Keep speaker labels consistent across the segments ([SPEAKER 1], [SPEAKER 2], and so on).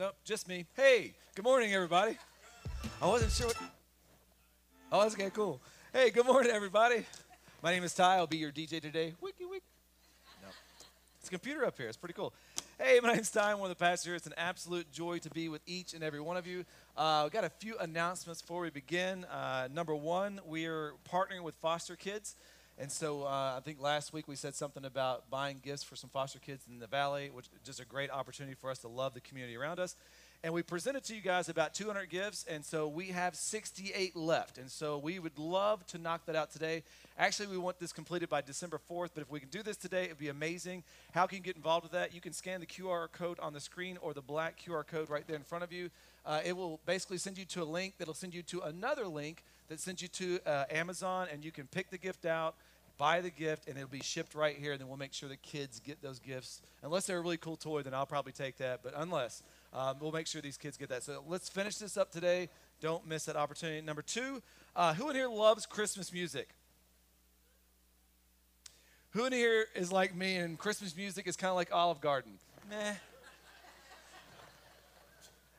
[SPEAKER 1] nope, just me. Hey, good morning, everybody. I wasn't sure what. Oh, that's okay, cool. Hey, good morning, everybody. My name is Ty. I'll be your DJ today. Wiki, wiki. No. It's a computer up here. It's pretty cool. Hey, my name's Ty. I'm one of the pastors here. It's an absolute joy to be with each and every one of you. Uh, we've got a few announcements before we begin. Uh, number one, we are partnering with foster kids. And so uh, I think last week we said something about buying gifts for some foster kids in the valley, which is just a great opportunity for us to love the community around us. And we presented to you guys about 200 gifts, and so we have 68 left. And so we would love to knock that out today. Actually, we want this completed by December 4th, but if we can do this today, it'd be amazing. How can you get involved with that? You can scan the QR code on the screen or the black QR code right there in front of you. Uh, it will basically send you to a link that'll send you to another link that sends you to uh, Amazon, and you can pick the gift out buy the gift and it'll be shipped right here and then we'll make sure the kids get those gifts. Unless they're a really cool toy then i'll probably take that but unless um, we'll make sure these kids get that. So let's finish this up today. Don't miss that opportunity. Number two uh, who in here loves christmas music? Who in here is like me and christmas music is kind of like olive garden? Meh.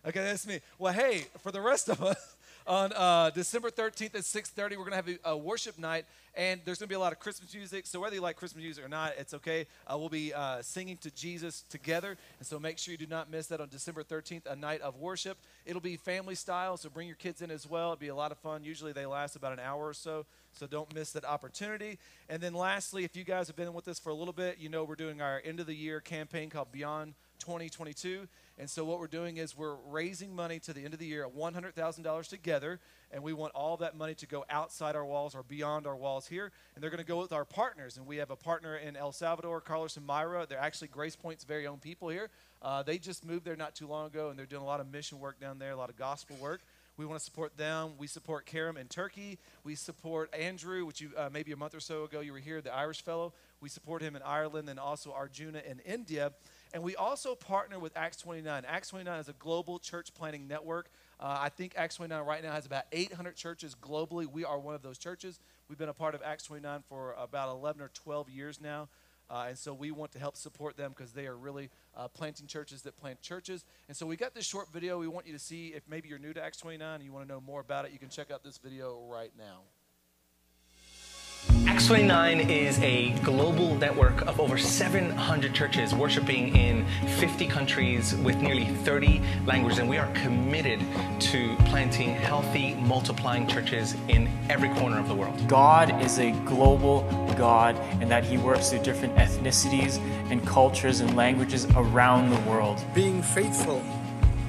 [SPEAKER 1] Okay that's me. Well hey for the rest of us on uh, December 13th at 6:30. We're to have a, a, worship night, and there's to be a lot of Christmas music. So whether you like Christmas music or not, it's okay. Uh, we'll be uh, singing to Jesus together, and so make sure you do not miss that on December 13th, a night of worship. It'll be family style, so bring your kids in as well. It'll be a lot of fun. Usually they last about an hour or so, so don't miss that opportunity. And then lastly, if you guys have been with us for a little bit, you know we're doing our end of the year campaign called Beyond 2022. And so what we're doing is we're raising money to the end of the year at $100,000 together, and we want all that money to go outside our walls or beyond our walls here. And they're going to go with our partners. And we have a partner in El Salvador, Carlos and Myra. They're actually Grace Point's very own people here. Uh, they just moved there not too long ago, and they're doing a lot of mission work down there, a lot of gospel work. We want to support them. We support Karim in Turkey. We support Andrew, which you uh, maybe a month or so ago you were here, the Irish fellow. We support him in Ireland and also Arjuna in India. And we also partner with Acts 29. Acts 29 is a global church planting network. Uh, I think Acts 29 right now has about 800 churches globally. We are one of those churches. We've been a part of Acts 29 for about 11 or 12 years now. Uh, and so we want to help support them because they are really uh, planting churches that plant churches. And so we got this short video we want you to see. If maybe you're new to Acts 29 and you want to know more about it, you can check out this video right now.
[SPEAKER 2] Acts 29 is a global network of over 700 churches worshiping in 50 countries with nearly 30 languages, and we are committed to planting healthy, multiplying churches in every corner of the world.
[SPEAKER 3] God is a global God, and that He works through different ethnicities and cultures and languages around the world.
[SPEAKER 4] Being faithful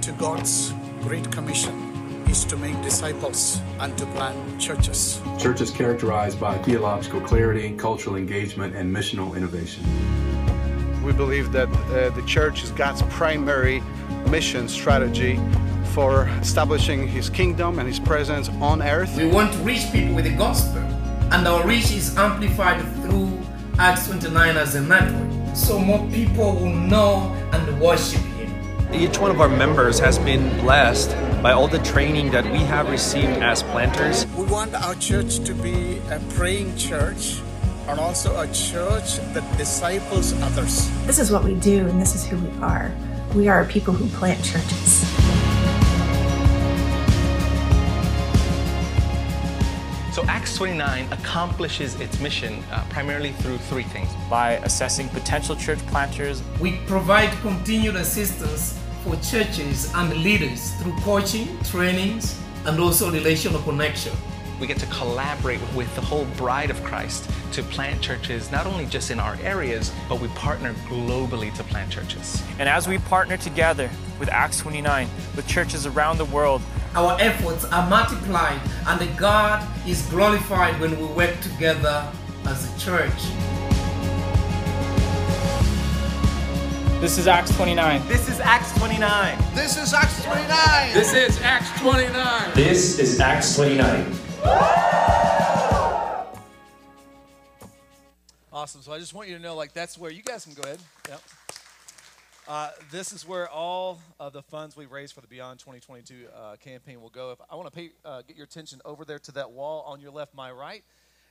[SPEAKER 4] to God's Great Commission is to make disciples and to plant churches.
[SPEAKER 5] Churches characterized by theological clarity, cultural engagement, and missional innovation.
[SPEAKER 6] We believe that uh, the church is God's primary mission strategy for establishing his kingdom and his presence on earth.
[SPEAKER 7] We want to reach people with the gospel, and our reach is amplified through Acts 29 as a network, so more people will know and worship him.
[SPEAKER 8] Each one of our members has been blessed by all the training that we have received as planters.
[SPEAKER 4] We want our church to be a praying church and also a church that disciples others.
[SPEAKER 9] This is what we do and this is who we are. We are people who plant churches.
[SPEAKER 2] So Acts 29 accomplishes its mission uh, primarily through three things.
[SPEAKER 3] By assessing potential church planters,
[SPEAKER 7] we provide continued assistance for churches and leaders through coaching, trainings, and also relational connection.
[SPEAKER 2] We get to collaborate with the whole bride of Christ to plant churches, not only just in our areas, but we partner globally to plant churches.
[SPEAKER 3] And as we partner together with Acts 29, with churches around the world,
[SPEAKER 7] our efforts are multiplied and God is glorified when we work together as a church.
[SPEAKER 3] This is Acts 29.
[SPEAKER 1] This is Acts 29.
[SPEAKER 4] This is Acts 29.
[SPEAKER 10] This is Acts 29.
[SPEAKER 11] This is Acts 29.
[SPEAKER 1] Awesome. So I just want you to know, like, that's where you guys can go ahead. Yep. Uh, this is where all of the funds we raised for the Beyond 2022 uh, campaign will go. If I want to pay, uh, get your attention over there to that wall on your left, my right.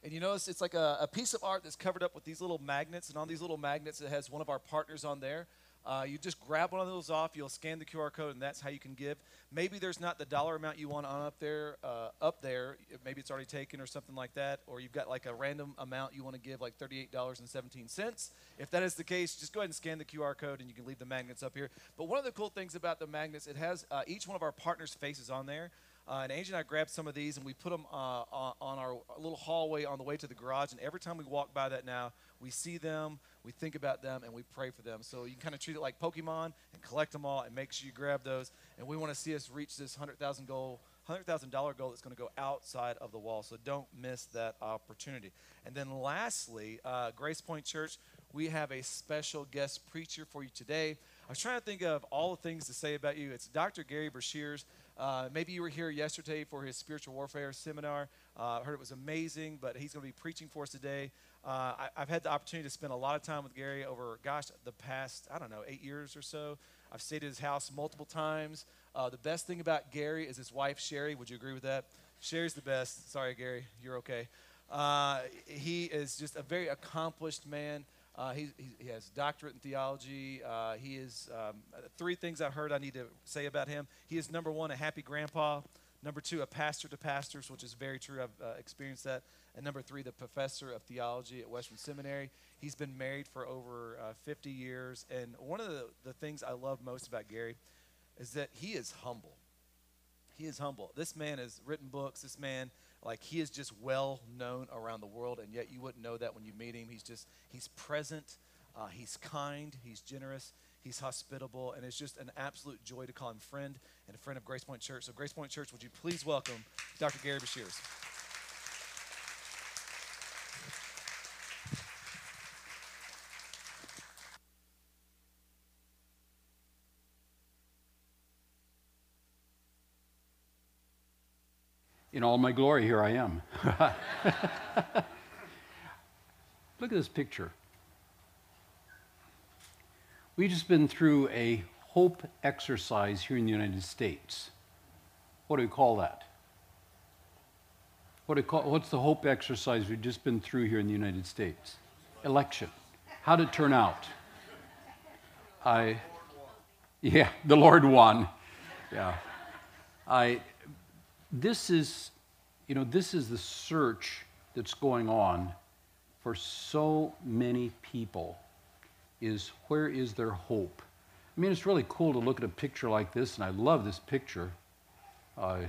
[SPEAKER 1] And you notice it's like a, a, piece of art that's covered up with these little magnets. And on these little magnets, it has one of our partners on there. Uh, you just grab one of those off. You'll scan the QR code, and that's how you can give. Maybe there's not the dollar amount you want on up there. Uh, up there, maybe it's already taken or something like that, or you've got like a random amount you want to give, like thirty-eight dollars and seventeen cents. If that is the case, just go ahead and scan the QR code, and you can leave the magnets up here. But one of the cool things about the magnets, it has uh, each one of our partners' faces on there. Uh, and Angie and I grabbed some of these and we put them uh, on our little hallway on the way to the garage. And every time we walk by that now, we see them, we think about them, and we pray for them. So you can kind of treat it like Pokemon and collect them all and make sure you grab those. And we want to see us reach this 100,000 goal. $100,000 goal that's going to go outside of the wall. So don't miss that opportunity. And then lastly, uh, Grace Point Church, we have a special guest preacher for you today. I was trying to think of all the things to say about you. It's Dr. Gary Breshears. Uh, maybe you were here yesterday for his spiritual warfare seminar. Uh, I heard it was amazing, but he's going to be preaching for us today. Uh, I, have had the opportunity to spend a lot of time with Gary over, gosh, the past, I don't know, eight years or so. I've stayed at his house multiple times. Uh, the best thing about Gary is his wife, Sherry. Would you agree with that? Sherry's the best. Sorry, Gary, you're okay. Uh, he is just a very accomplished man. Uh, he, he, has doctorate in theology. Uh, he is um, three things I've heard I need to say about him. He is number one, a happy grandpa. Number two, a pastor to pastors, which is very true. I've uh, experienced that. And number three, the professor of theology at Western Seminary. He's been married for over uh, 50 years. And one of the, the things I love most about Gary is that he is humble. He is humble. This man has written books. This man like he is just well known around the world and yet you wouldn't know that when you meet him he's just he's present uh, he's kind he's generous he's hospitable and it's just an absolute joy to call him friend and a friend of grace point church so grace point church would you please welcome dr gary breshears
[SPEAKER 12] in all my glory, here I am. Look at this picture. We've just been through a hope exercise here in the United States. What do we call that? What do call, what's the hope exercise we've just been through here in the United States? Election. How did it turn out? I, yeah, the Lord won. Yeah. I, this is, you know, this is the search that's going on for so many people is where is their hope? I mean, it's really cool to look at a picture like this, and I love this picture. Uh,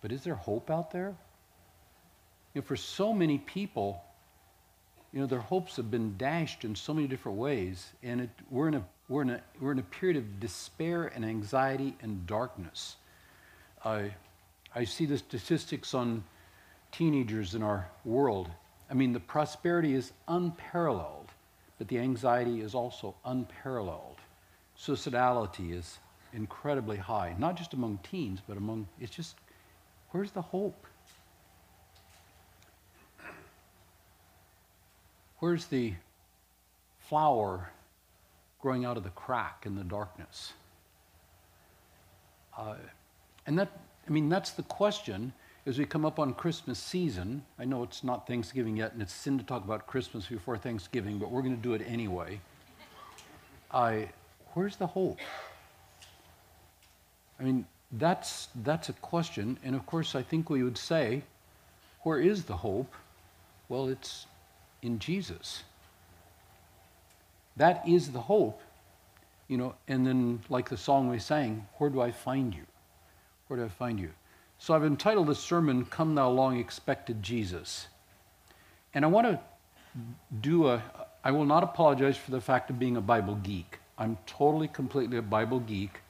[SPEAKER 12] but is there hope out there? You know, for so many people, you know, their hopes have been dashed in so many different ways, and it, we're, in a, we're, in a, we're in a period of despair and anxiety and darkness. I, I see the statistics on teenagers in our world. I mean, the prosperity is unparalleled, but the anxiety is also unparalleled. Suicidality is incredibly high, not just among teens, but among, it's just, where's the hope? Where's the flower growing out of the crack in the darkness? Uh, and that, I mean, that's the question as we come up on Christmas season. I know it's not Thanksgiving yet, and it's sin to talk about Christmas before Thanksgiving, but we're going to do it anyway. I, where's the hope? I mean, that's, that's a question. And of course, I think we would say, where is the hope? Well, it's in Jesus. That is the hope, you know. And then, like the song we sang, where do I find you? Where do I find you? So I've entitled this sermon, Come Thou Long Expected Jesus. And I want to do a, I will not apologize for the fact of being a Bible geek. I'm totally, completely a Bible geek.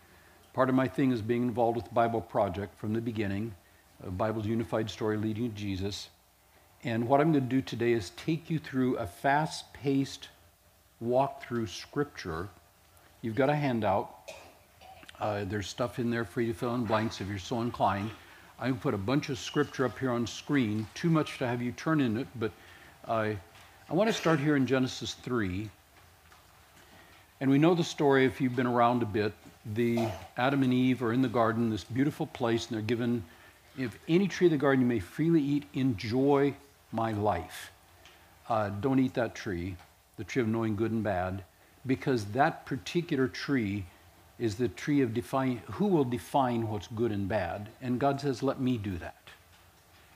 [SPEAKER 12] Part of my thing is being involved with the Bible Project from the beginning, a Bible's unified story leading to Jesus. And what I'm going to do today is take you through a fast paced walk through Scripture. You've got a handout. Uh, there's stuff in there for you to fill in blanks if you're so inclined. I put a bunch of scripture up here on screen, too much to have you turn in it, but I, I want to start here in Genesis 3. And we know the story if you've been around a bit. The Adam and Eve are in the garden, this beautiful place, and they're given, if any tree of the garden you may freely eat, enjoy my life. Uh, don't eat that tree, the tree of knowing good and bad because that particular tree is the tree of define who will define what's good and bad. And god says let me do that.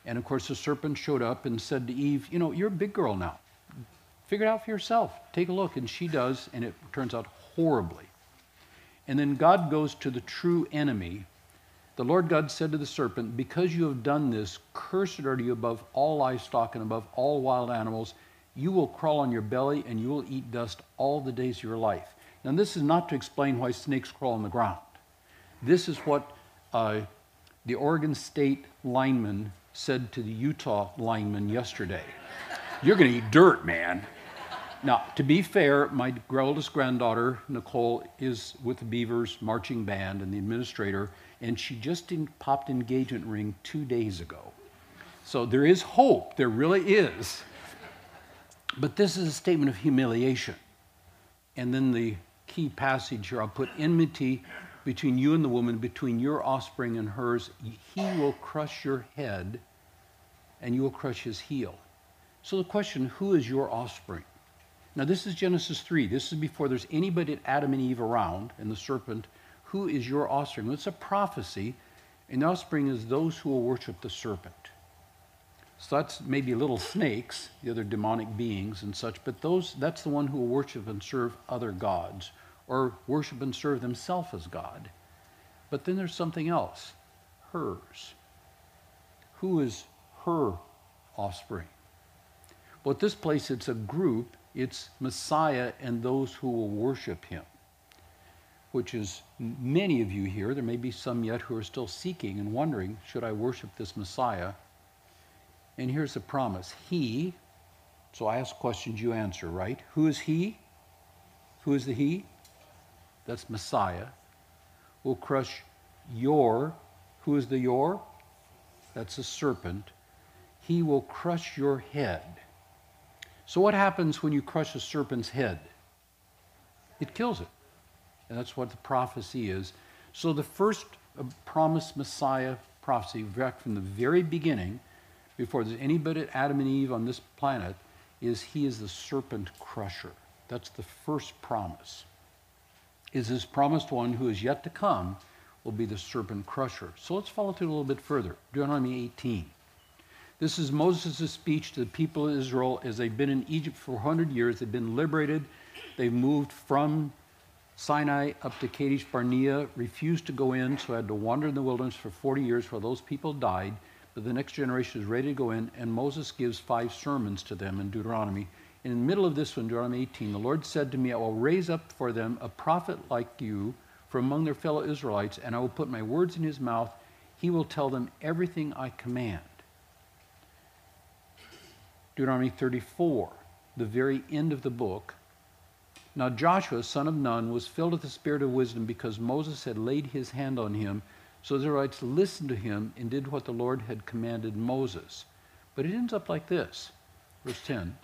[SPEAKER 12] And of course the serpent showed up and said to eve you know you're a big girl now. Figure it out for yourself. Take a look. And she does and it turns out horribly. And then god goes to the true enemy. The lord god said to the serpent because you have done this cursed are you above all livestock and above all wild animals. You will crawl on your belly and you will eat dust all the days of your life now, this is not to explain why snakes crawl on the ground. This is what uh, the Oregon State lineman said to the Utah lineman yesterday. You're going to eat dirt, man. Now, to be fair, my oldest granddaughter, Nicole, is with the Beavers marching band and the administrator, and she just popped engagement ring two days ago. So there is hope. There really is. But this is a statement of humiliation. And then the key passage here. I'll put enmity between you and the woman, between your offspring and hers. He will crush your head, and you will crush his heel. So the question who is your offspring? Now, this is Genesis 3. This is before there's anybody at Adam and Eve around and the serpent. Who is your offspring? Well, it's a prophecy, and offspring is those who will worship the serpent. So that's maybe little snakes, the other demonic beings and such, but those that's the one who will worship and serve other gods or worship and serve themselves as God. But then there's something else hers. Who is her offspring? Well, at this place, it's a group, it's Messiah and those who will worship him, which is many of you here. There may be some yet who are still seeking and wondering should I worship this Messiah? And here's the promise He, so I ask questions, you answer, right? Who is He? Who is the He? That's Messiah, will crush your, who is the your? That's a serpent. He will crush your head. So, what happens when you crush a serpent's head? It kills it. And that's what the prophecy is. So, the first uh, promised Messiah prophecy, back from the very beginning, before there's anybody Adam and Eve on this planet, is he is the serpent crusher. That's the first promise is his promised one who is yet to come will be the serpent crusher. So let's follow through a little bit further. Deuteronomy 18. This is Moses' speech to the people of Israel as they've been in Egypt for 100 years. They've been liberated. They've moved from Sinai up to Kadesh Barnea, refused to go in, so had to wander in the wilderness for 40 years while those people died. But the next generation is ready to go in, and Moses gives five sermons to them in Deuteronomy in the middle of this one, Deuteronomy 18, the Lord said to me, I will raise up for them a prophet like you from among their fellow Israelites, and I will put my words in his mouth. He will tell them everything I command. Deuteronomy 34, the very end of the book. Now Joshua, son of Nun, was filled with the spirit of wisdom because Moses had laid his hand on him. So the Israelites listened to him and did what the Lord had commanded Moses. But it ends up like this. Verse 10.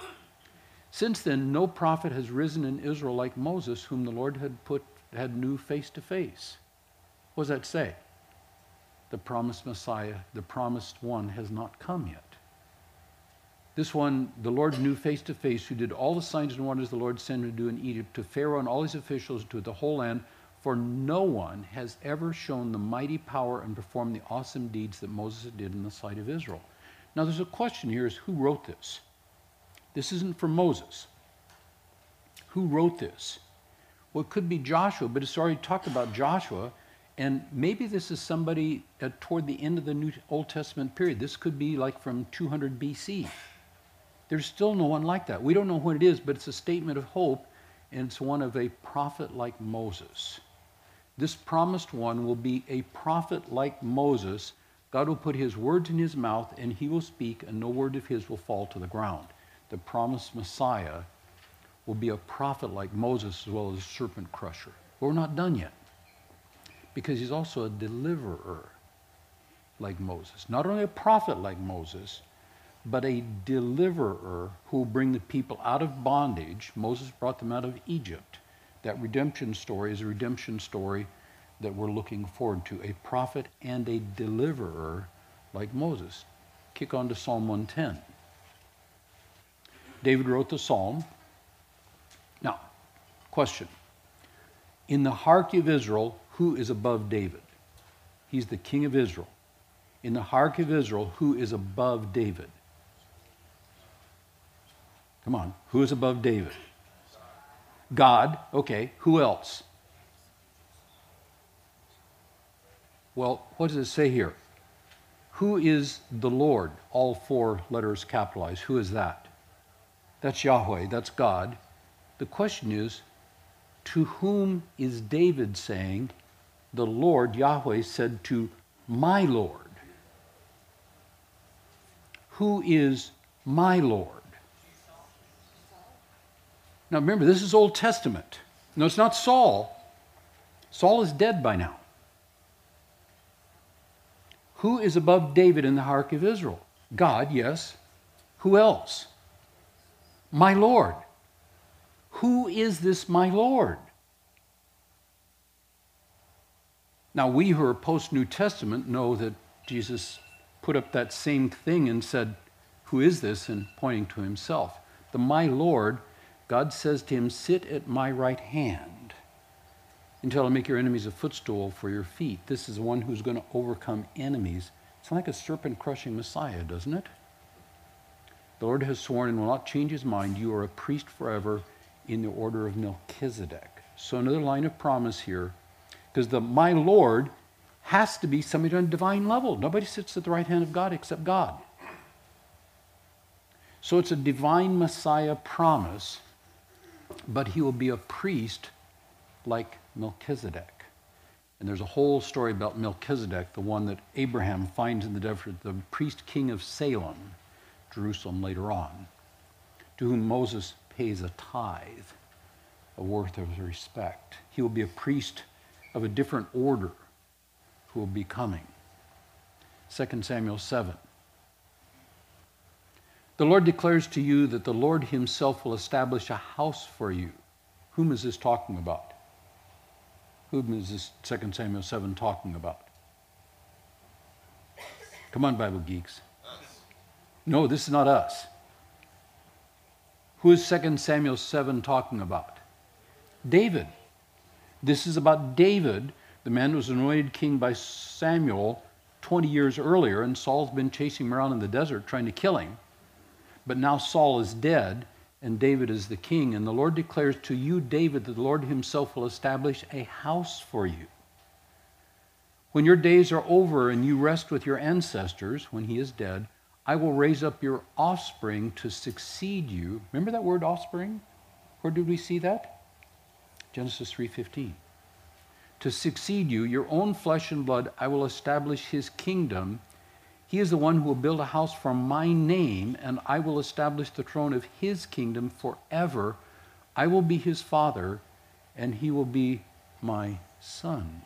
[SPEAKER 12] Since then, no prophet has risen in Israel like Moses, whom the Lord had put had knew face to face. What does that say? The promised Messiah, the promised one, has not come yet. This one, the Lord knew face to face, who did all the signs and wonders the Lord sent him to do in Egypt, to Pharaoh and all his officials, to the whole land. For no one has ever shown the mighty power and performed the awesome deeds that Moses did in the sight of Israel. Now, there's a question here: is who wrote this? This isn't for Moses. Who wrote this? Well, it could be Joshua, but it's already talked about Joshua. And maybe this is somebody at, toward the end of the New Old Testament period. This could be like from 200 BC. There's still no one like that. We don't know what it is, but it's a statement of hope, and it's one of a prophet like Moses. This promised one will be a prophet like Moses. God will put his words in his mouth, and he will speak, and no word of his will fall to the ground the promised Messiah will be a prophet like Moses as well as a serpent crusher. But we're not done yet because he's also a deliverer like Moses. Not only a prophet like Moses, but a deliverer who will bring the people out of bondage. Moses brought them out of Egypt. That redemption story is a redemption story that we're looking forward to a prophet and a deliverer like Moses. Kick on to Psalm 110. David wrote the psalm. Now, Question In the hierarchy of Israel, who is above David? He's the king of Israel. In the hierarchy of Israel, who is above David? Come on, who is above David? God. Okay, who else? Well, what does it say here? Who is the Lord? All four letters capitalized. Who is that? That's Yahweh, that's God. The question is, to whom is David saying, the Lord, Yahweh, said to my Lord? Who is my Lord? Now remember, this is Old Testament. No, it's not Saul. Saul is dead by now. Who is above David in the hierarchy of Israel? God, yes. Who else? My Lord. Who is this my Lord? Now, we who are post New Testament know that Jesus put up that same thing and said, Who is this? and pointing to himself. The my Lord, God says to him, Sit at my right hand until I make your enemies a footstool for your feet. This is the one who's going to overcome enemies. It's like a serpent crushing Messiah, doesn't it? The Lord has sworn and will not change his mind. You are a priest forever in the order of Melchizedek. So, another line of promise here, because the my Lord has to be somebody on a divine level. Nobody sits at the right hand of God except God. So, it's a divine Messiah promise, but he will be a priest like Melchizedek. And there's a whole story about Melchizedek, the one that Abraham finds in the desert, the priest king of Salem, Jerusalem later on, to whom Moses pays a tithe, a worth of respect. He will be a priest of a different order who will be coming. 2 Samuel 7. The Lord declares to you that the Lord himself will establish a house for you. Whom is this talking about? Whom is this 2 Samuel 7 talking about? Come on, Bible geeks. No, this is not us. Who is 2 Samuel 7 talking about? David. This is about David, the man who was anointed king by Samuel 20 years earlier, and Saul's been chasing him around in the desert trying to kill him. But now Saul is dead, and David is the king. And the Lord declares to you, David, that the Lord himself will establish a house for you. When your days are over and you rest with your ancestors, when he is dead, I will raise up your offspring to succeed you. Remember that word offspring? Where did we see that? Genesis 3:15. To succeed you, your own flesh and blood, I will establish his kingdom. He is the one who will build a house for my name, and I will establish the throne of his kingdom forever. I will be his father, and he will be my son.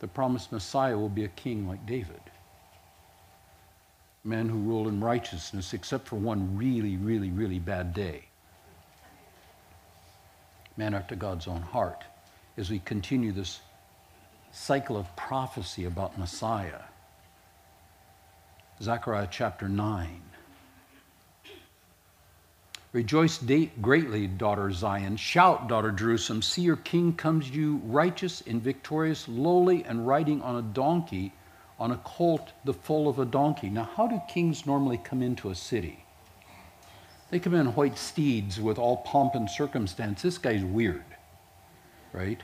[SPEAKER 12] The promised Messiah will be a king like David. A man who rule in righteousness, except for one really, really, really bad day. Man after God's own heart. As we continue this cycle of prophecy about Messiah. Zechariah chapter 9. Rejoice greatly, daughter Zion. Shout, daughter Jerusalem. See, your king comes to you righteous and victorious, lowly, and riding on a donkey, on a colt, the foal of a donkey. Now, how do kings normally come into a city? They come in white steeds with all pomp and circumstance. This guy's weird, right?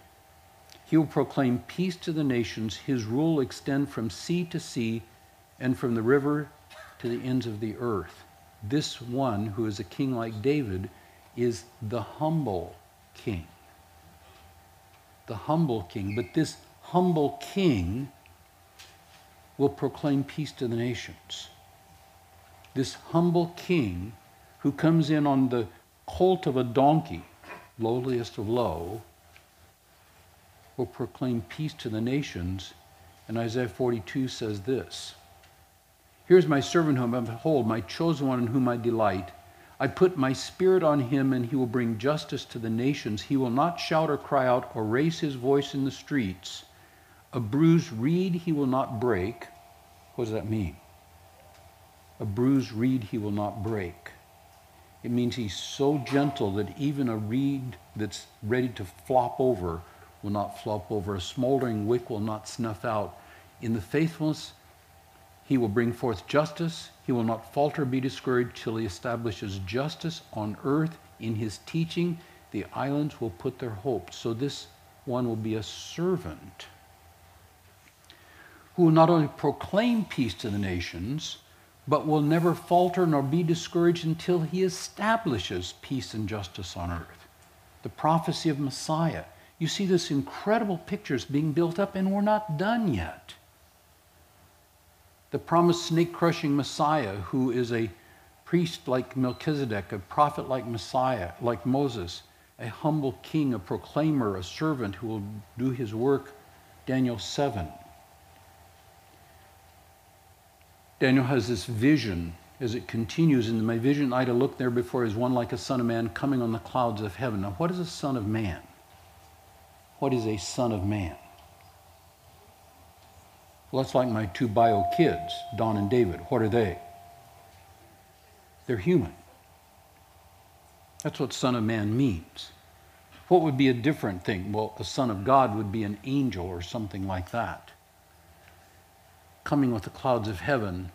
[SPEAKER 12] He will proclaim peace to the nations. His rule extend from sea to sea and from the river to the ends of the earth. This one who is a king like David is the humble king. The humble king. But this humble king will proclaim peace to the nations. This humble king who comes in on the colt of a donkey, lowliest of low, will proclaim peace to the nations. And Isaiah 42 says this Here's my servant whom I behold, my chosen one in whom I delight. I put my spirit on him, and he will bring justice to the nations. He will not shout or cry out or raise his voice in the streets. A bruised reed he will not break. What does that mean? A bruised reed he will not break. It means he's so gentle that even a reed that's ready to flop over will not flop over. A smoldering wick will not snuff out. In the faithfulness, he will bring forth justice. He will not falter, be discouraged till he establishes justice on earth. In his teaching, the islands will put their hope. So this one will be a servant who will not only proclaim peace to the nations, but will never falter nor be discouraged until he establishes peace and justice on earth. The prophecy of Messiah. You see this incredible pictures being built up, and we're not done yet. The promised snake crushing Messiah, who is a priest like Melchizedek, a prophet like Messiah, like Moses, a humble king, a proclaimer, a servant who will do his work. Daniel 7. Daniel has this vision as it continues. In my vision, I to look there before is one like a son of man coming on the clouds of heaven. Now, what is a son of man? What is a son of man? Well, that's like my two bio kids, Don and David. What are they? They're human. That's what son of man means. What would be a different thing? Well, a son of God would be an angel or something like that coming with the clouds of heaven.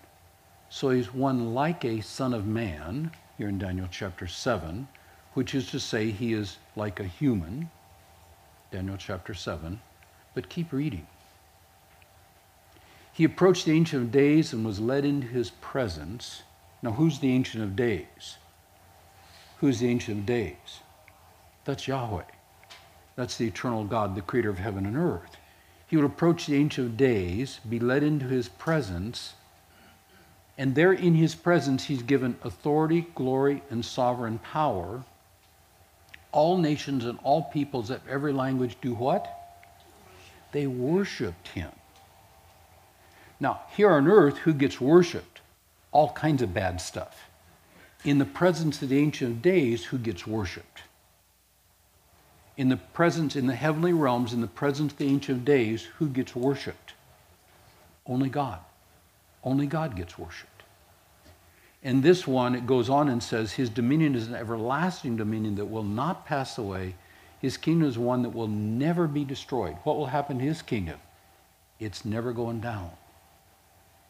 [SPEAKER 12] So he's one like a son of man, here in Daniel chapter 7, which is to say he is like a human, Daniel chapter 7. But keep reading. He approached the Ancient of Days and was led into his presence. Now, who's the Ancient of Days? Who's the Ancient of Days? That's Yahweh. That's the eternal God, the creator of heaven and earth. He would approach the Ancient of Days, be led into his presence, and there in his presence he's given authority, glory, and sovereign power. All nations and all peoples of every language do what? They worshiped him. Now, here on earth, who gets worshiped? All kinds of bad stuff. In the presence of the Ancient of Days, who gets worshiped? In the presence, in the heavenly realms, in the presence of the Ancient of Days, who gets worshiped? Only God. Only God gets worshiped. In this one, it goes on and says, His dominion is an everlasting dominion that will not pass away. His kingdom is one that will never be destroyed. What will happen to His kingdom? It's never going down.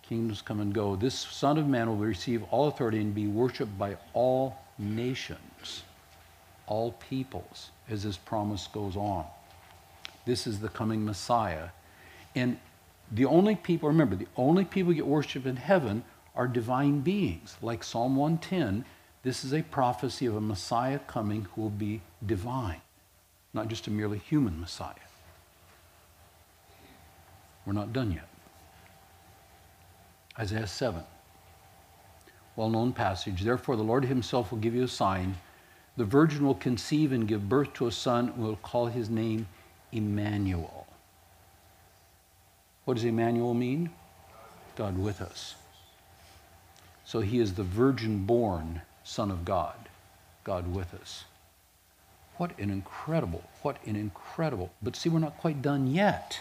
[SPEAKER 12] Kingdoms come and go. This Son of Man will receive all authority and be worshiped by all nations, all peoples as this promise goes on. This is the coming Messiah. And the only people, remember, the only people get worship in heaven are divine beings. Like Psalm 110, this is a prophecy of a Messiah coming who will be divine, not just a merely human Messiah. We're not done yet. Isaiah 7, well known passage. Therefore, the Lord Himself will give you a sign. The virgin will conceive and give birth to a son and will call his name Emmanuel. What does Emmanuel mean? God with us. So he is the virgin born Son of God, God with us. What an incredible, what an incredible. But see, we're not quite done yet.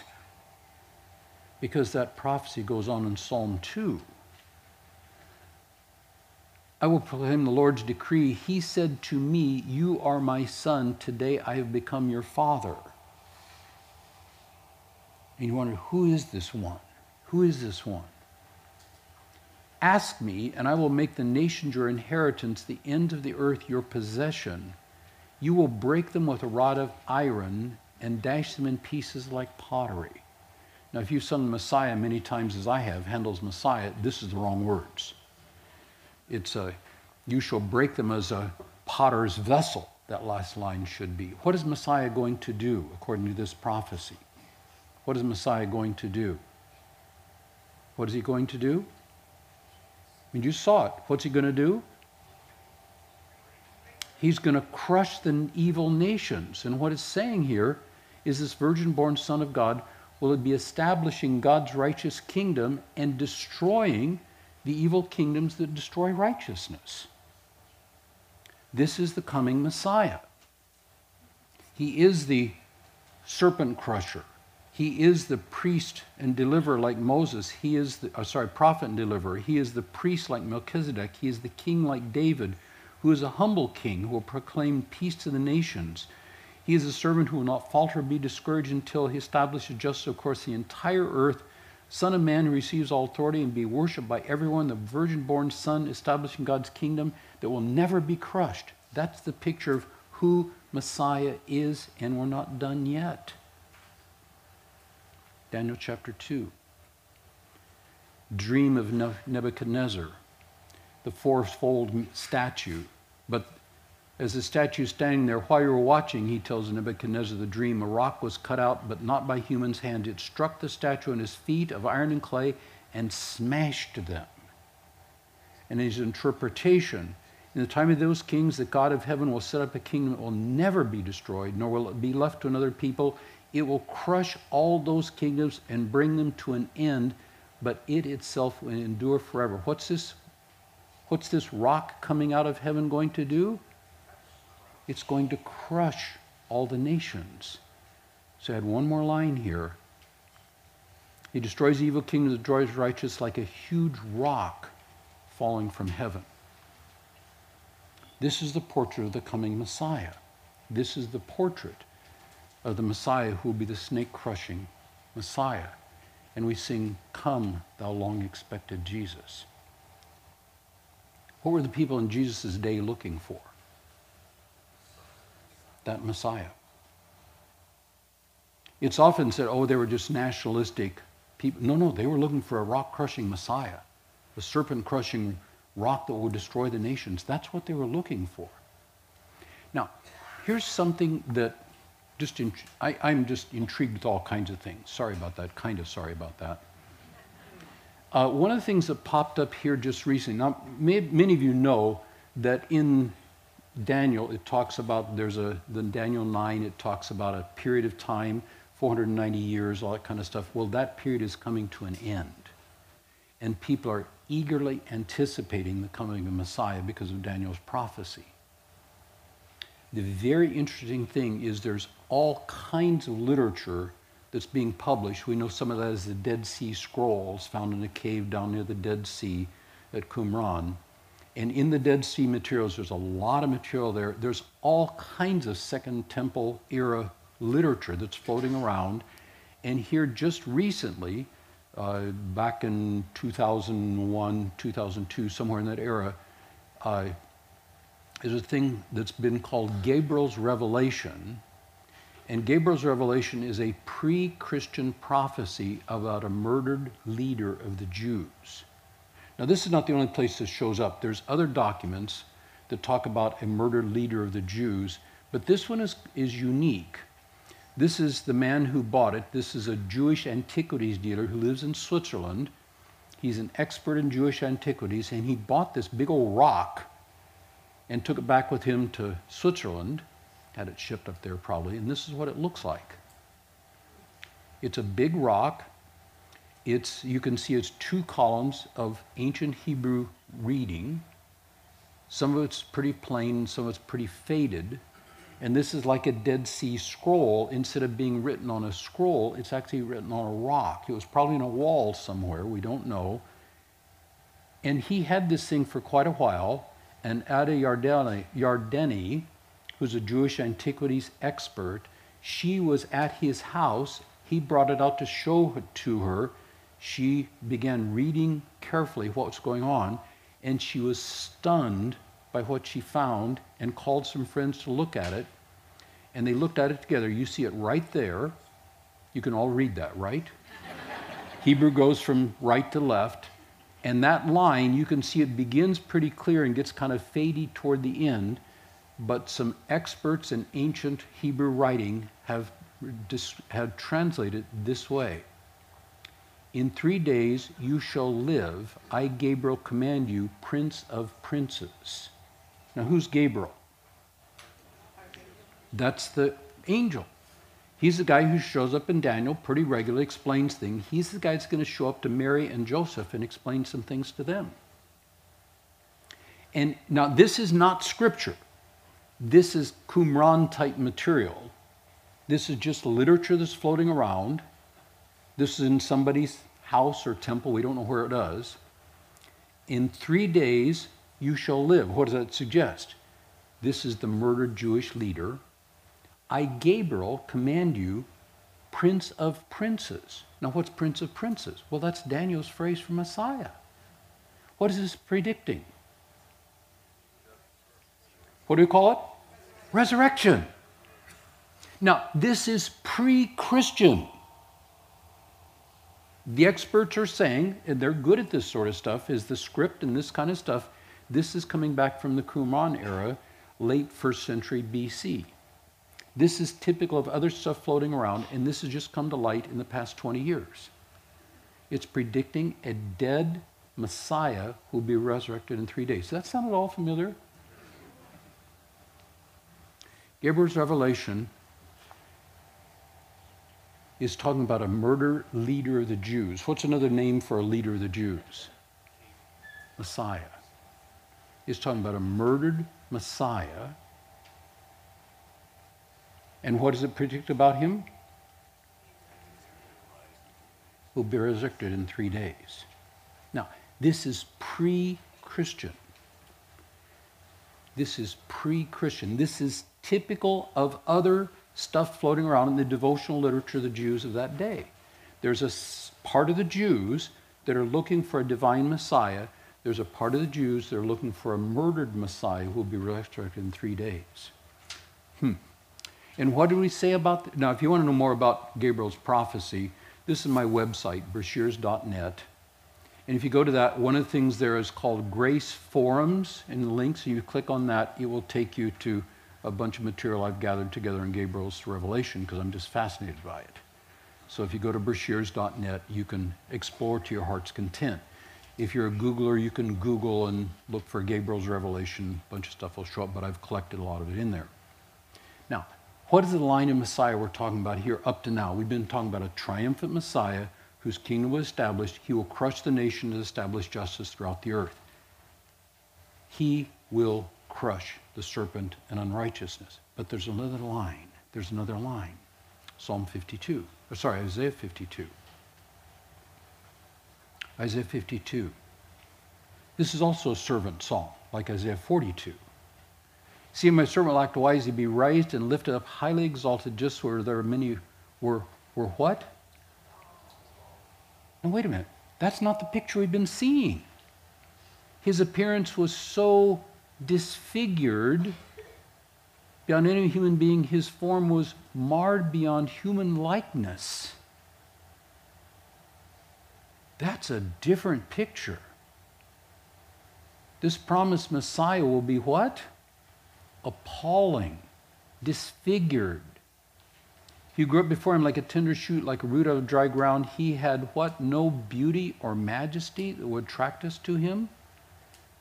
[SPEAKER 12] Because that prophecy goes on in Psalm 2. I will proclaim the Lord's decree. He said to me, You are my son. Today I have become your father. And you wonder, who is this one? Who is this one? Ask me, and I will make the nations your inheritance, the ends of the earth your possession. You will break them with a rod of iron and dash them in pieces like pottery. Now, if you've sung Messiah many times as I have, Handel's Messiah, this is the wrong words. It's a, you shall break them as a potter's vessel. That last line should be. What is Messiah going to do according to this prophecy? What is Messiah going to do? What is he going to do? I mean, you saw it. What's he going to do? He's going to crush the evil nations. And what it's saying here is this virgin born Son of God will it be establishing God's righteous kingdom and destroying the evil kingdoms that destroy righteousness. This is the coming Messiah. He is the serpent crusher. He is the priest and deliverer like Moses. He is the, uh, sorry, prophet and deliverer. He is the priest like Melchizedek. He is the king like David, who is a humble king who will proclaim peace to the nations. He is a servant who will not falter or be discouraged until he establishes justice across the entire earth. Son of Man who receives all authority and be worshipped by everyone, the virgin born Son establishing God's kingdom that will never be crushed. That's the picture of who Messiah is, and we're not done yet. Daniel chapter 2. Dream of Nebuchadnezzar, the fourfold statue. But as the statue standing there, while you were watching, he tells Nebuchadnezzar the dream, a rock was cut out, but not by human's hand. It struck the statue on his feet of iron and clay and smashed them. And his interpretation, in the time of those kings, the God of heaven will set up a kingdom that will never be destroyed, nor will it be left to another people. It will crush all those kingdoms and bring them to an end, but it itself will endure forever. What's this? What's this rock coming out of heaven going to do? It's going to crush all the nations. So I had one more line here. He destroys the evil kingdom, destroys righteous like a huge rock falling from heaven. This is the portrait of the coming Messiah. This is the portrait of the Messiah who will be the snake crushing Messiah. And we sing, Come, thou long expected Jesus. What were the people in Jesus' day looking for? That Messiah. It's often said, oh, they were just nationalistic people. No, no, they were looking for a rock crushing Messiah, a serpent crushing rock that would destroy the nations. That's what they were looking for. Now, here's something that just in, I, I'm just intrigued with all kinds of things. Sorry about that. Kind of sorry about that. Uh, one of the things that popped up here just recently. Now, may, many of you know that in Daniel it talks about there's a the Daniel nine. It talks about a period of time, 490 years, all that kind of stuff. Well, that period is coming to an end, and people are eagerly anticipating the coming of Messiah because of Daniel's prophecy. The very interesting thing is there's all kinds of literature that's being published. We know some of that is the Dead Sea Scrolls found in a cave down near the Dead Sea at Qumran. And in the Dead Sea materials, there's a lot of material there. There's all kinds of Second Temple era literature that's floating around. And here, just recently, uh, back in 2001, 2002, somewhere in that era, uh, is a thing that's been called Gabriel's Revelation. And Gabriel's Revelation is a pre Christian prophecy about a murdered leader of the Jews. Now, this is not the only place this shows up. There's other documents that talk about a murdered leader of the Jews, but this one is, is unique. This is the man who bought it. This is a Jewish antiquities dealer who lives in Switzerland. He's an expert in Jewish antiquities, and he bought this big old rock and took it back with him to Switzerland, had it shipped up there probably, and this is what it looks like. It's a big rock. It's, you can see it's two columns of ancient Hebrew reading. Some of it's pretty plain, some of it's pretty faded. And this is like a Dead Sea Scroll. Instead of being written on a scroll, it's actually written on a rock. It was probably in a wall somewhere, we don't know. And he had this thing for quite a while and Ada Yardeni, Yardeni, who's a Jewish antiquities expert, she was at his house. He brought it out to show to her. She began reading carefully what was going on, and she was stunned by what she found and called some friends to look at it. And they looked at it together. You see it right there. You can all read that, right? Hebrew goes from right to left. And that line, you can see it begins pretty clear and gets kind of fadey toward the end, but some experts in ancient Hebrew writing have, have translated this way. In three days you shall live, I, Gabriel, command you, Prince of Princes. Now, who's Gabriel? That's the angel. He's the guy who shows up in Daniel pretty regularly, explains things. He's the guy that's going to show up to Mary and Joseph and explain some things to them. And now, this is not scripture. This is Qumran type material. This is just literature that's floating around. This is in somebody's house or temple. We don't know where it is. In three days, you shall live. What does that suggest? This is the murdered Jewish leader. I, Gabriel, command you, Prince of Princes. Now, what's Prince of Princes? Well, that's Daniel's phrase for Messiah. What is this predicting? What do we call it? Resurrection. Now, this is pre Christian. The experts are saying, and they're good at this sort of stuff, is the script and this kind of stuff. This is coming back from the Qumran era, late first century BC. This is typical of other stuff floating around, and this has just come to light in the past 20 years. It's predicting a dead Messiah who will be resurrected in three days. Does that sound at all familiar? Gabriel's revelation is talking about a murder leader of the Jews. What's another name for a leader of the Jews? Messiah. He's talking about a murdered Messiah. And what does it predict about him? Will be resurrected in three days. Now, this is pre Christian. This is pre Christian. This is typical of other stuff floating around in the devotional literature of the Jews of that day. There's a part of the Jews that are looking for a divine Messiah. There's a part of the Jews that are looking for a murdered Messiah who will be resurrected in three days. Hmm. And what do we say about th- now? If you want to know more about Gabriel's prophecy, this is my website, breshears.net. And if you go to that, one of the things there is called Grace Forums and the links. And you click on that, it will take you to a bunch of material I've gathered together in Gabriel's Revelation because I'm just fascinated by it. So if you go to breshears.net, you can explore to your heart's content. If you're a Googler, you can Google and look for Gabriel's Revelation. A bunch of stuff will show up, but I've collected a lot of it in there. Now, what is the line of Messiah we're talking about here up to now? We've been talking about a triumphant Messiah whose kingdom was established. He will crush the nation and establish justice throughout the earth. He will crush the serpent and unrighteousness. But there's another line. There's another line. Psalm 52. Or sorry, Isaiah 52. Isaiah 52. This is also a servant song, like Isaiah 42. See, my servant will act wisely, be raised and lifted up, highly exalted, just where there are many were, were what? And wait a minute, that's not the picture we've been seeing. His appearance was so disfigured beyond any human being. His form was marred beyond human likeness. That's a different picture. This promised Messiah will be what? Appalling, disfigured. He grew up before him like a tender shoot, like a root out of dry ground, he had what? No beauty or majesty that would attract us to him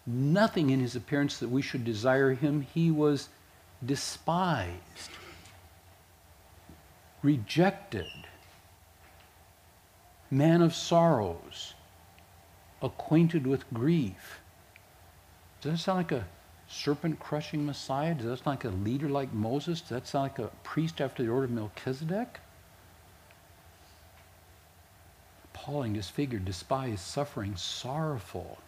[SPEAKER 12] nothing in his appearance that we should desire him. He was despised, rejected, man of sorrows, acquainted with grief. Does that sound like a serpent crushing Messiah? Does that sound like a leader like Moses? Does that sound like a priest after the order of Melchizedek? Appalling, disfigured, despised, suffering, sorrowful.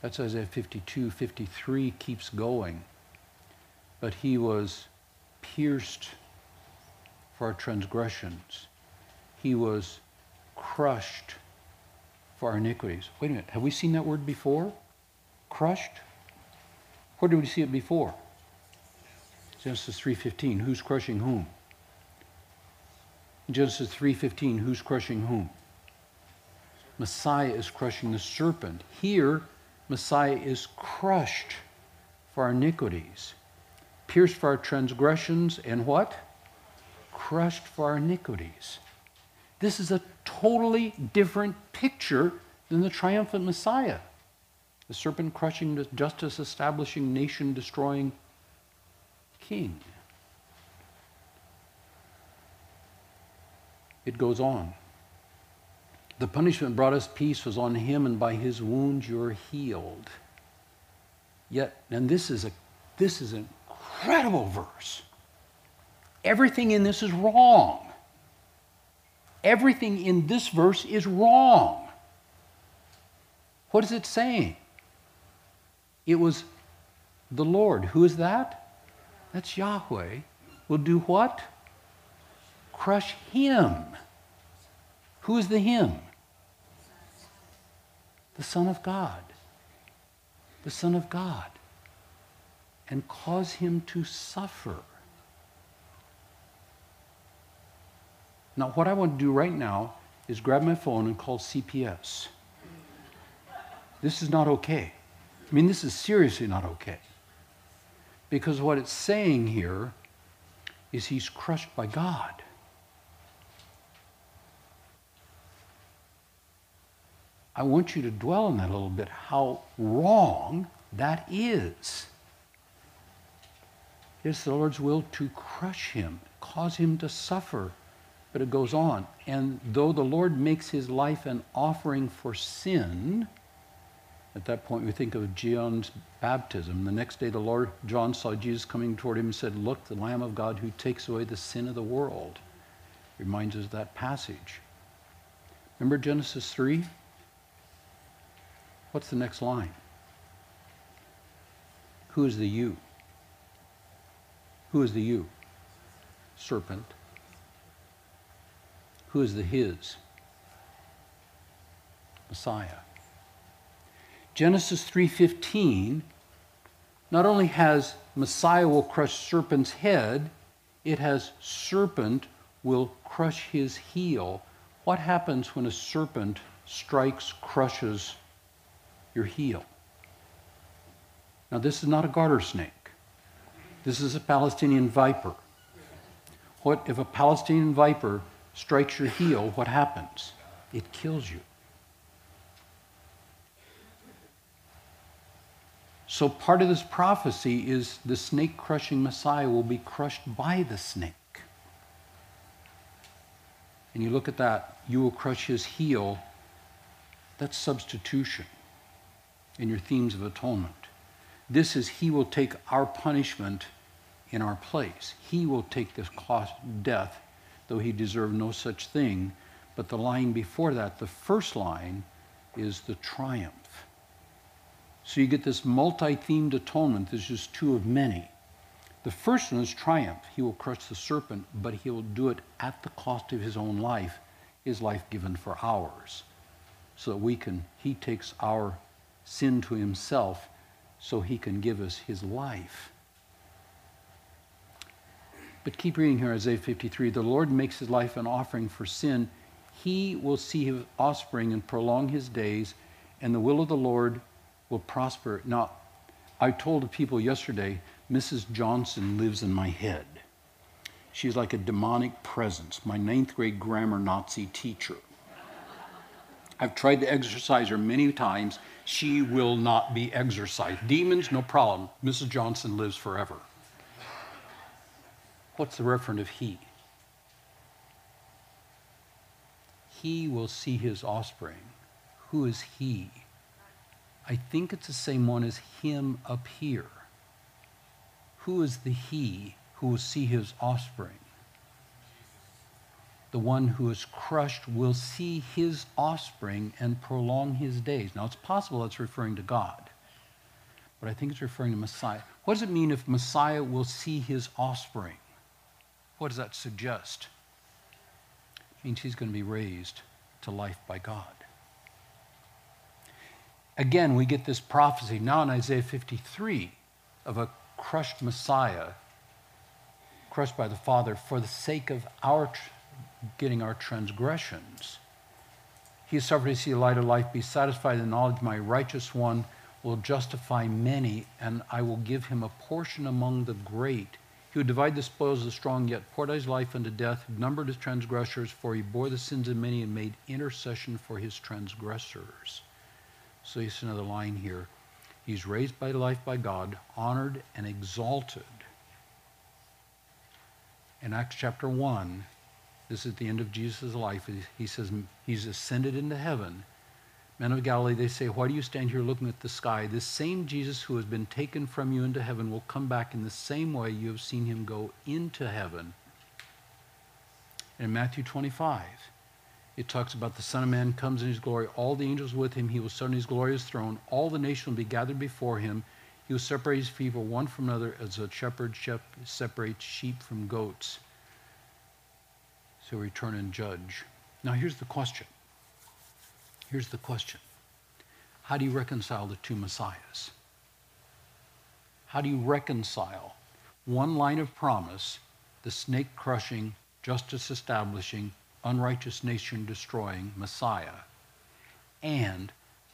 [SPEAKER 12] That's Isaiah 52, 53 keeps going. But he was pierced for our transgressions. He was crushed for our iniquities. Wait a minute, have we seen that word before? Crushed? Where did we see it before? Genesis 3:15. Who's crushing whom? Genesis 3:15. Who's crushing whom? Messiah is crushing the serpent. Here, Messiah is crushed for our iniquities, pierced for our transgressions, and what? Crushed for our iniquities. This is a totally different picture than the triumphant Messiah. The serpent crushing, justice establishing, nation destroying king. It goes on. The punishment brought us peace was on him, and by his wounds you're healed. Yet, and this is a this is an incredible verse. Everything in this is wrong. Everything in this verse is wrong. What is it saying? It was the Lord. Who is that? That's Yahweh. Will do what? Crush him. Who is the him? The Son of God. The Son of God. And cause him to suffer. Now, what I want to do right now is grab my phone and call CPS. This is not okay. I mean, this is seriously not okay. Because what it's saying here is he's crushed by God. I want you to dwell on that a little bit, how wrong that is. It's the Lord's will to crush him, cause him to suffer. But it goes on. And though the Lord makes his life an offering for sin, at that point, we think of John's baptism. The next day, the Lord John saw Jesus coming toward him and said, "Look, the Lamb of God who takes away the sin of the world." Reminds us of that passage. Remember Genesis three. What's the next line? Who is the you? Who is the you? Serpent. Who is the his? Messiah. Genesis 3:15 not only has Messiah will crush serpent's head, it has serpent will crush his heel. What happens when a serpent strikes, crushes your heel? Now, this is not a garter snake. This is a Palestinian viper. What if a Palestinian viper strikes your heel? What happens? It kills you. So part of this prophecy is the snake crushing Messiah will be crushed by the snake. And you look at that, you will crush his heel. That's substitution in your themes of atonement. This is he will take our punishment in our place. He will take this cost death, though he deserved no such thing. But the line before that, the first line, is the triumph. So you get this multi themed atonement. There's just two of many. The first one is triumph. He will crush the serpent, but he will do it at the cost of his own life, his life given for ours. So that we can, he takes our sin to himself so he can give us his life. But keep reading here, Isaiah 53. The Lord makes his life an offering for sin. He will see his offspring and prolong his days, and the will of the Lord will prosper. Now, I told the people yesterday, Mrs. Johnson lives in my head. She's like a demonic presence, my ninth grade grammar Nazi teacher. I've tried to exorcise her many times. She will not be exorcised. Demons, no problem. Mrs. Johnson lives forever. What's the referent of he? He will see his offspring. Who is he? I think it's the same one as him up here. Who is the he who will see his offspring? The one who is crushed will see his offspring and prolong his days. Now, it's possible that's referring to God, but I think it's referring to Messiah. What does it mean if Messiah will see his offspring? What does that suggest? It means he's going to be raised to life by God. Again, we get this prophecy now in Isaiah 53 of a crushed Messiah, crushed by the Father for the sake of our getting our transgressions. He suffered to see the light of life, be satisfied in the knowledge my righteous one will justify many, and I will give him a portion among the great. He would divide the spoils of the strong, yet poured out his life unto death, numbered his transgressors, for he bore the sins of many and made intercession for his transgressors. So he's another line here. He's raised by life by God, honored and exalted. In Acts chapter 1, this is the end of Jesus' life. He says he's ascended into heaven. Men of Galilee, they say, Why do you stand here looking at the sky? This same Jesus who has been taken from you into heaven will come back in the same way you have seen him go into heaven. In Matthew 25, It talks about the Son of Man comes in his glory, all the angels with him. He will sit on his glorious throne. All the nations will be gathered before him. He will separate his people one from another as a shepherd separates sheep from goats. So return and judge. Now here's the question. Here's the question. How do you reconcile the two messiahs? How do you reconcile one line of promise, the snake crushing, justice establishing, unrighteous nation destroying Messiah, and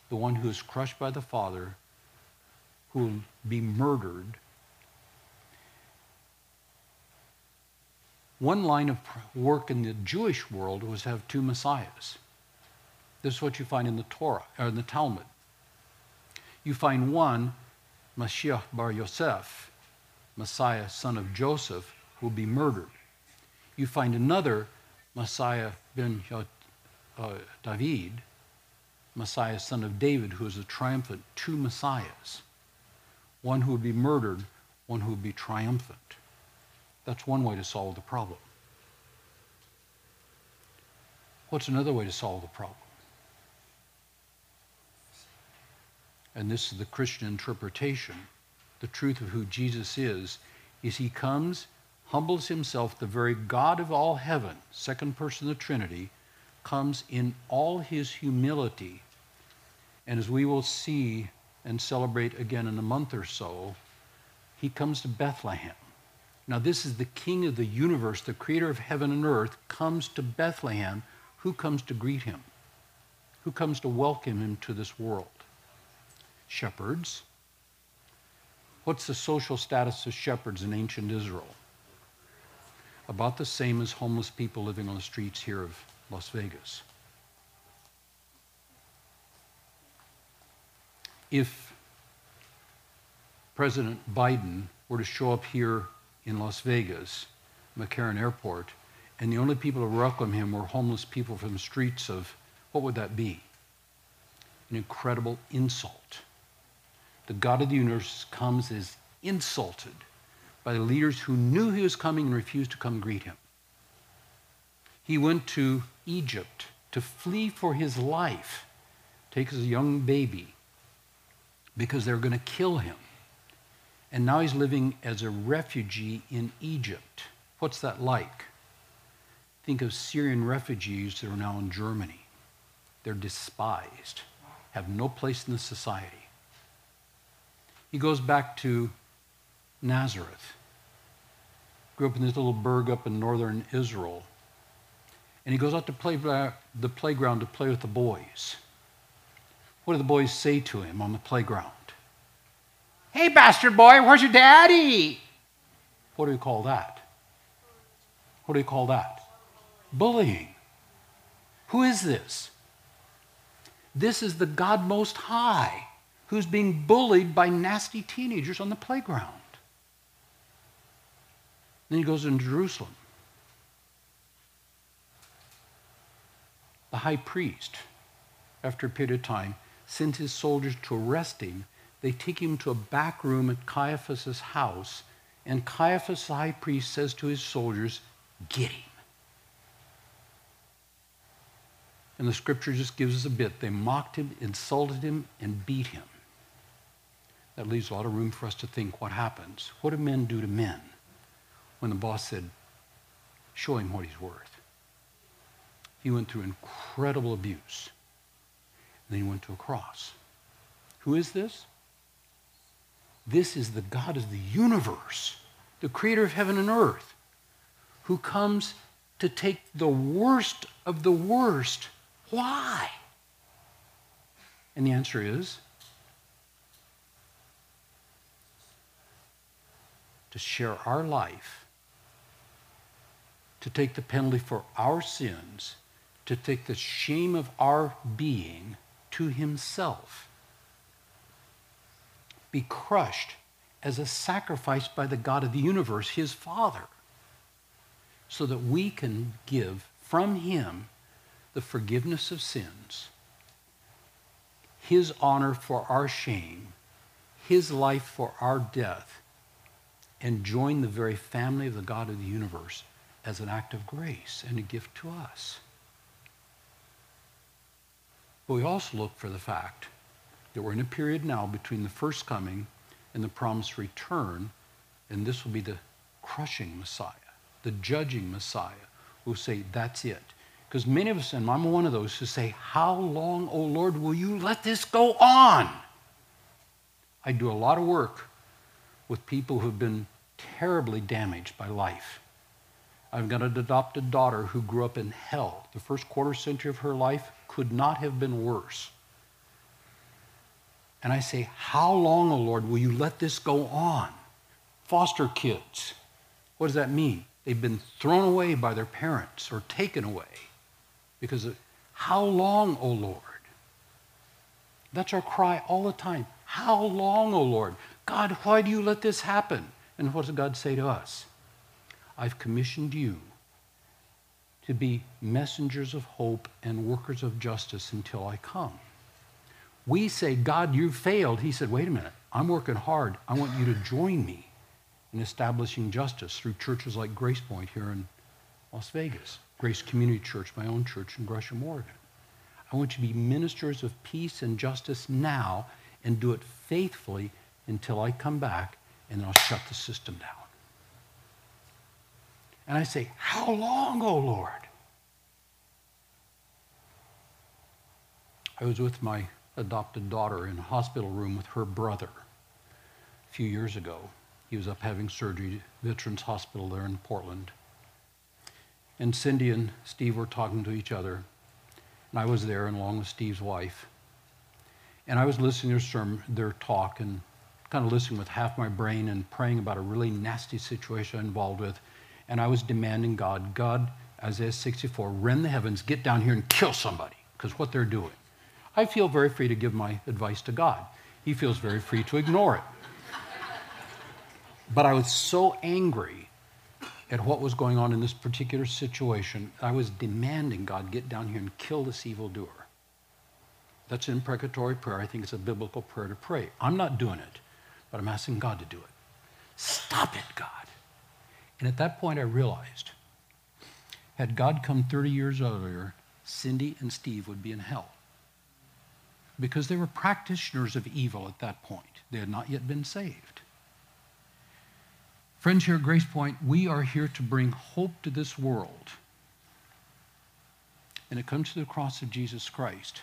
[SPEAKER 12] the one who is crushed by the Father, who will be murdered. One line of work in the Jewish world was to have two messiahs. This is what you find in the Torah or in the Talmud. You find one, Mashiach bar Yosef, Messiah, son of Joseph, who will be murdered. You find another, Messiah ben uh, David, Messiah, son of David, who is a triumphant, two Messiahs. One who would be murdered, one who would be triumphant. That's one way to solve the problem. What's another way to solve the problem? And this is the Christian interpretation. The truth of who Jesus is, is he comes, humbles himself, the very God of all heaven, second person of the Trinity, comes in all his humility. And as we will see and celebrate again in a month or so, he comes to Bethlehem. Now, this is the King of the universe, the creator of heaven and earth, comes to Bethlehem. Who comes to greet him? Who comes to welcome him to this world? Shepherds. What's the social status of shepherds in ancient Israel? About the same as homeless people living on the streets here of Las Vegas. if President Biden were to show up here in Las Vegas, McCarran Airport, and the only people to welcome him were homeless people from the streets of, what would that be? An incredible insult. The God of the universe comes as insulted by the leaders who knew he was coming and refused to come greet him. He went to Egypt to flee for his life, takes a young baby, because they're going to kill him. And now he's living as a refugee in Egypt. What's that like? Think of Syrian refugees that are now in Germany. They're despised, have no place in the society. He goes back to Nazareth. Grew up in this little burg up in northern Israel. And he goes out to play the playground to play with the boys. What do the boys say to him on the playground? Hey, bastard boy, where's your daddy? What do we call that? What do we call that? Bullying. Who is this? This is the God Most High who's being bullied by nasty teenagers on the playground. Then he goes into Jerusalem. The high priest, after a period of time, sends his soldiers to arrest him. They take him to a back room at Caiaphas' house, and Caiaphas, the high priest, says to his soldiers, Get him. And the scripture just gives us a bit. They mocked him, insulted him, and beat him. That leaves a lot of room for us to think what happens. What do men do to men when the boss said, Show him what he's worth? He went through incredible abuse. And Then he went to a cross. Who is this? This is the God of the universe, the creator of heaven and earth, who comes to take the worst of the worst. Why? And the answer is to share our life, to take the penalty for our sins, to take the shame of our being to himself, be crushed as a sacrifice by the God of the universe, his Father, so that we can give from him the forgiveness of sins, his honor for our shame, his life for our death, and join the very family of the God of the universe as an act of grace and a gift to us. But we also look for the fact that we're in a period now between the first coming and the promised return, and this will be the crushing Messiah, the judging Messiah, who say, That's it. Because many of us, and I'm one of those who say, How long, O Lord, will you let this go on? I do a lot of work with people who've been terribly damaged by life. I've got an adopted daughter who grew up in hell. The first quarter century of her life could not have been worse. And I say, How long, O Lord, will you let this go on? Foster kids. What does that mean? They've been thrown away by their parents or taken away because of how long, O Lord? That's our cry all the time. How long, O Lord? God, why do you let this happen? And what does God say to us? I've commissioned you to be messengers of hope and workers of justice until I come. We say, God, you've failed. He said, wait a minute, I'm working hard. I want you to join me in establishing justice through churches like Grace Point here in Las Vegas, Grace Community Church, my own church in Gresham, Oregon. I want you to be ministers of peace and justice now and do it faithfully until I come back and I'll shut the system down. And I say, How long, O oh Lord? I was with my adopted daughter in a hospital room with her brother a few years ago. He was up having surgery, Veterans Hospital there in Portland. And Cindy and Steve were talking to each other. And I was there along with Steve's wife. And I was listening to their, sermon, their talk and kind of listening with half my brain and praying about a really nasty situation I'm involved with. And I was demanding God, God, Isaiah 64, rend the heavens, get down here and kill somebody, because what they're doing. I feel very free to give my advice to God. He feels very free to ignore it. But I was so angry at what was going on in this particular situation, I was demanding God get down here and kill this evildoer. That's an imprecatory prayer. I think it's a biblical prayer to pray. I'm not doing it but I'm asking God to do it. Stop it, God. And at that point, I realized had God come 30 years earlier, Cindy and Steve would be in hell. Because they were practitioners of evil at that point. They had not yet been saved. Friends here at Grace Point, we are here to bring hope to this world. And it comes to the cross of Jesus Christ.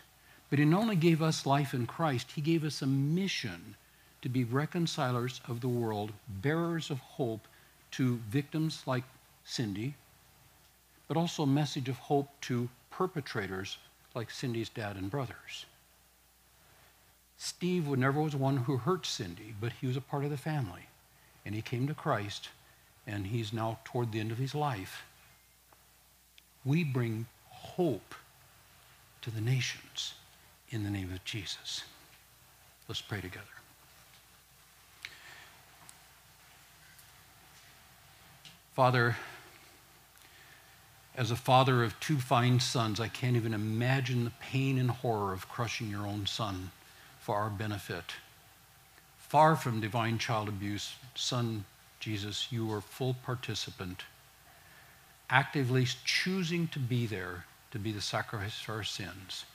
[SPEAKER 12] But He not only gave us life in Christ, He gave us a mission to be reconcilers of the world, bearers of hope to victims like Cindy, but also a message of hope to perpetrators like Cindy's dad and brothers. Steve never was one who hurt Cindy, but he was a part of the family. And he came to Christ, and he's now toward the end of his life. We bring hope to the nations in the name of Jesus. Let's pray together. Father, as a father of two fine sons, I can't even imagine the pain and horror of crushing your own son for our benefit. Far from divine child abuse, Son Jesus, you were full participant, actively choosing to be there to be the sacrifice for our sins,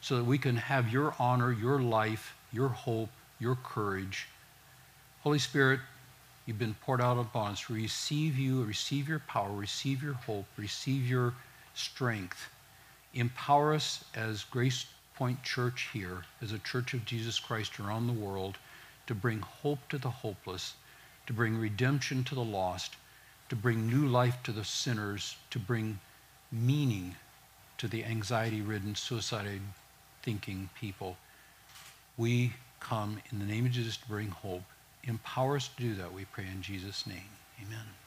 [SPEAKER 12] so that we can have your honor, your life, your hope, your courage. Holy Spirit, You've been poured out upon us. Receive you, receive your power, receive your hope, receive your strength. Empower us as Grace Point Church here, as a church of Jesus Christ around the world, to bring hope to the hopeless, to bring redemption to the lost, to bring new life to the sinners, to bring meaning to the anxiety ridden, suicide thinking people. We come in the name of Jesus to bring hope. Empower us to do that, we pray in Jesus' name. Amen.